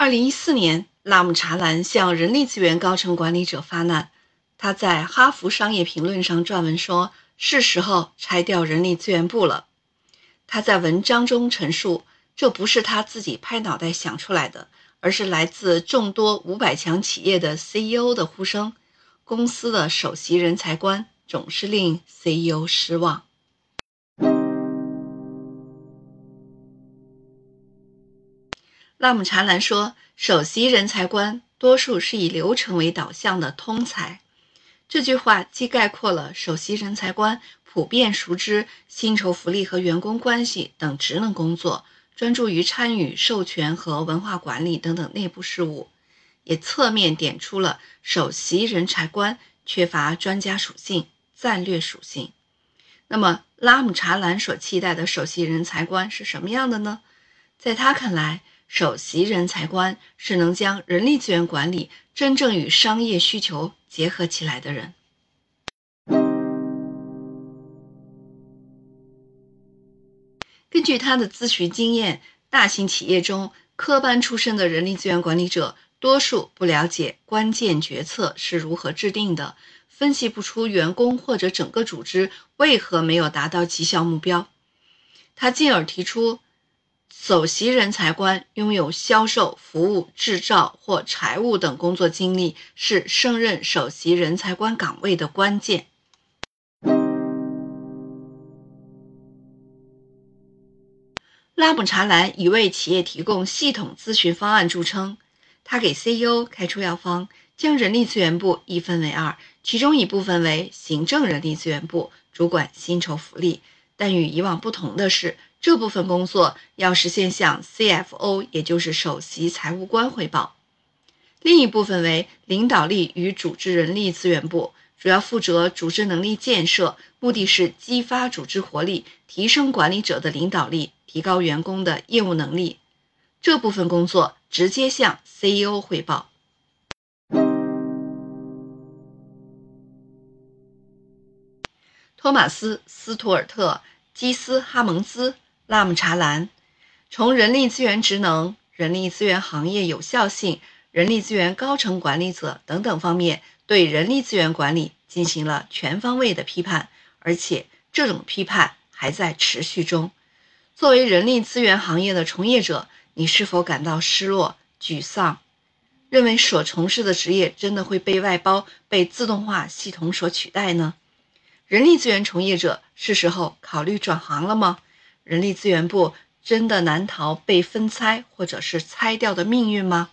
二零一四年，拉姆查兰向人力资源高层管理者发难。他在《哈佛商业评论》上撰文说：“是时候拆掉人力资源部了。”他在文章中陈述，这不是他自己拍脑袋想出来的，而是来自众多五百强企业的 CEO 的呼声。公司的首席人才官总是令 CEO 失望。拉姆查兰说：“首席人才官多数是以流程为导向的通才。”这句话既概括了首席人才官普遍熟知薪酬福利和员工关系等职能工作，专注于参与授权和文化管理等等内部事务，也侧面点出了首席人才官缺乏专家属性、战略属性。那么，拉姆查兰所期待的首席人才官是什么样的呢？在他看来，首席人才官是能将人力资源管理真正与商业需求结合起来的人。根据他的咨询经验，大型企业中科班出身的人力资源管理者多数不了解关键决策是如何制定的，分析不出员工或者整个组织为何没有达到绩效目标。他进而提出。首席人才官拥有销售、服务、制造或财务等工作经历，是胜任首席人才官岗位的关键。拉姆查兰以为企业提供系统咨询方案著称，他给 CEO 开出药方，将人力资源部一分为二，其中一部分为行政人力资源部，主管薪酬福利。但与以往不同的是，这部分工作要实现向 CFO，也就是首席财务官汇报。另一部分为领导力与组织人力资源部，主要负责组织能力建设，目的是激发组织活力，提升管理者的领导力，提高员工的业务能力。这部分工作直接向 CEO 汇报。托马斯·斯图尔特。基斯哈蒙兹、拉姆查兰从人力资源职能、人力资源行业有效性、人力资源高层管理者等等方面，对人力资源管理进行了全方位的批判，而且这种批判还在持续中。作为人力资源行业的从业者，你是否感到失落、沮丧？认为所从事的职业真的会被外包、被自动化系统所取代呢？人力资源从业者是时候考虑转行了吗？人力资源部真的难逃被分拆或者是拆掉的命运吗？